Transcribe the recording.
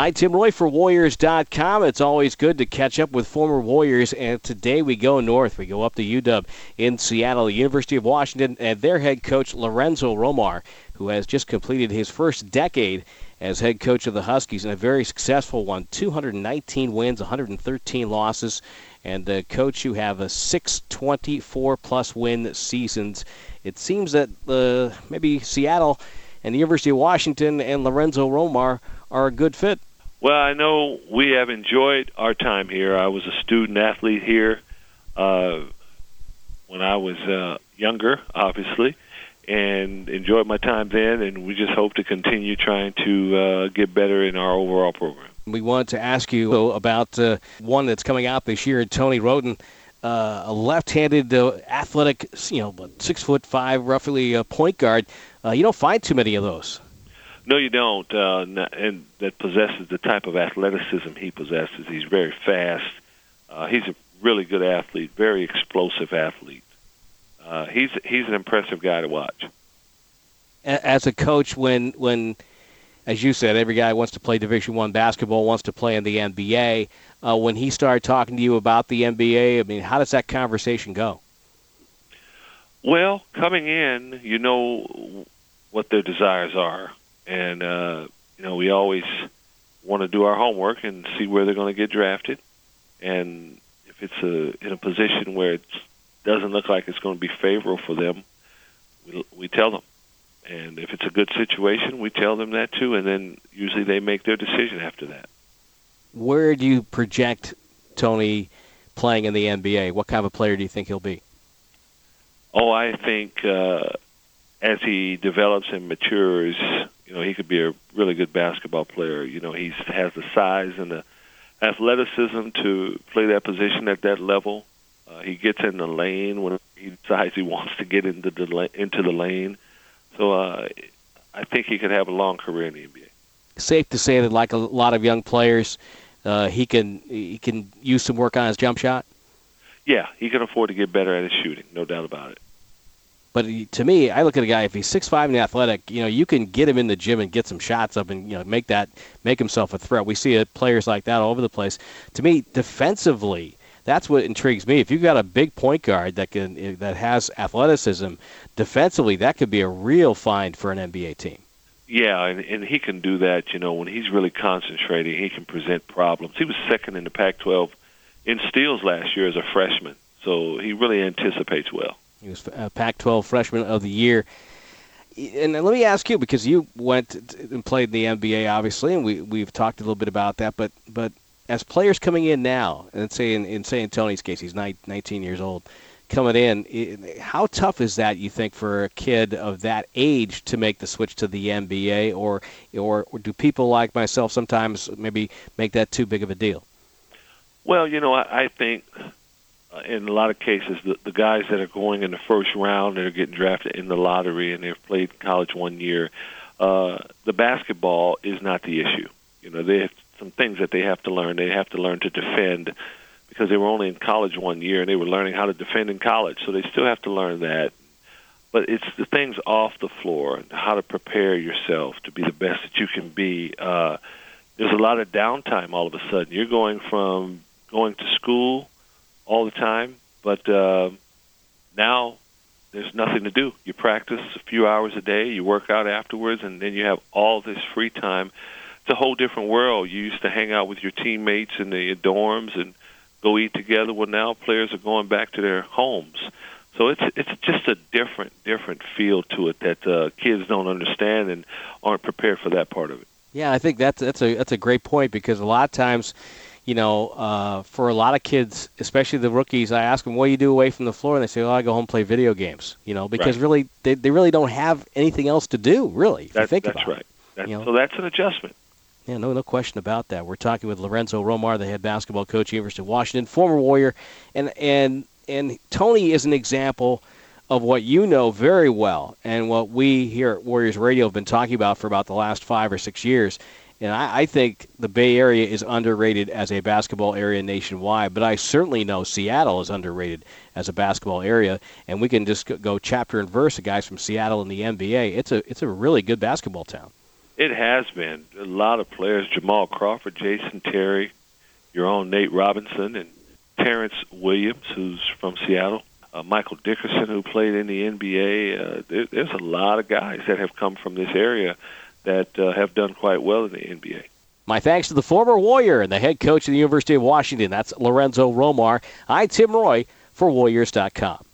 Hi, Tim Roye for Warriors.com. It's always good to catch up with former Warriors, and today we go north. We go up to UW in Seattle, the University of Washington, and their head coach, Lorenzo Romar, who has just completed his first decade as head coach of the Huskies and a very successful one 219 wins, 113 losses. And, uh, coach, who have a 624 plus win seasons. It seems that uh, maybe Seattle and the University of Washington and Lorenzo Romar are a good fit. Well, I know we have enjoyed our time here. I was a student athlete here uh, when I was uh, younger, obviously, and enjoyed my time then. And we just hope to continue trying to uh, get better in our overall program. We wanted to ask you about uh, one that's coming out this year, Tony Wroten. Uh, a left-handed, uh, athletic, you know, six foot five, roughly uh, point guard. Uh, you don't find too many of those. No, you don't, uh, and that possesses the type of athleticism he possesses. He's very fast. Uh, he's a really good athlete, very explosive athlete. Uh, he's he's an impressive guy to watch. As a coach, when when, as you said, every guy wants to play Division One basketball, wants to play in the NBA. Uh, when he started talking to you about the NBA, I mean, how does that conversation go? Well, coming in, you know what their desires are and uh, you know we always want to do our homework and see where they're going to get drafted, and if it's a in a position where it doesn't look like it's going to be favorable for them, we, we tell them. And if it's a good situation, we tell them that too, and then usually they make their decision after that. Where do you project Tony playing in the NBA? What kind of a player do you think he'll be? Oh, I think uh, as he develops and matures, you know, he could be a really good basketball player. You know, he has the size and the athleticism to play that position at that level. Uh, he gets in the lane when he decides he wants to get into the into the lane. So uh, I think he could have a long career in the NBA. Safe to say that, like a lot of young players, uh, he can he can use some work on his jump shot. Yeah, he can afford to get better at his shooting, no doubt about it. But to me, I look at a guy if he's six five and athletic, you know, you can get him in the gym and get some shots up and you know make that make himself a threat. We see players like that all over the place. To me, defensively, that's what intrigues me. If you've got a big point guard that can eh, that has athleticism, defensively, that could be a real find for an NBA team. Yeah, and, and he can do that. You know, when he's really concentrating, he can present problems. He was second in the Pac-12 in steals last year as a freshman, so he really anticipates well. He was a Pac-12 Freshman of the Year. And let me ask you, because you went and played in the NBA, obviously, and we we've talked a little bit about that. But but as players coming in now, and say in, in Tony's case, he's 19 years old, coming in, how tough is that? You think for a kid of that age to make the switch to the NBA, or or, or do people like myself sometimes maybe make that too big of a deal? Well, you know, I, I think uh, in a lot of cases, the, the guys that are going in the first round that are getting drafted in the lottery and they've played college one year, uh, the basketball is not the issue. You know, they have some things that they have to learn. They have to learn to defend because they were only in college one year and they were learning how to defend in college. So they still have to learn that. But it's the things off the floor how to prepare yourself to be the best that you can be. Uh, there's a lot of downtime all of a sudden. You're going from going to school all the time, but uh, now there's nothing to do. You practice a few hours a day, you work out afterwards, and then you have all this free time. It's a whole different world. You used to hang out with your teammates in the dorms and go eat together. Well, now players are going back to their homes. So it's it's just a different different feel to it that uh, kids don't understand and aren't prepared for that part of it. Yeah, I think that's that's a that's a great point because a lot of times you know, uh, for a lot of kids, especially the rookies, I ask them, "What do you do away from the floor?" And they say, "Oh, I go home and play video games." You know, because right. really, they, they really don't have anything else to do. Really, if that, you think that's about right. it. That's, you know? So that's an adjustment. Yeah, no, no question about that. We're talking with Lorenzo Romar, the head basketball coach, University of Washington, former Warrior, and and and Tony is an example of what you know very well, and what we here at Warriors Radio have been talking about for about the last five or six years and I, I, think the Bay Area is underrated as a basketball area nationwide, but I certainly know Seattle is underrated as a basketball area. And we can just go chapter and verse of guys from Seattle in the NBA. It's a it's a really good basketball town. It has been a lot of players: Jamal Crawford, Jason Terry, your own Nate Robinson, and Terrence Williams, who's from Seattle. Uh, Michael Dickerson, who played in the NBA. Uh, there, there's a lot of guys that have come from this area that uh, have done quite well in the NBA. My thanks to the former Warrior and the head coach of the University of Washington. That's Lorenzo Romar. I'm Tim Roye for Warriors.com.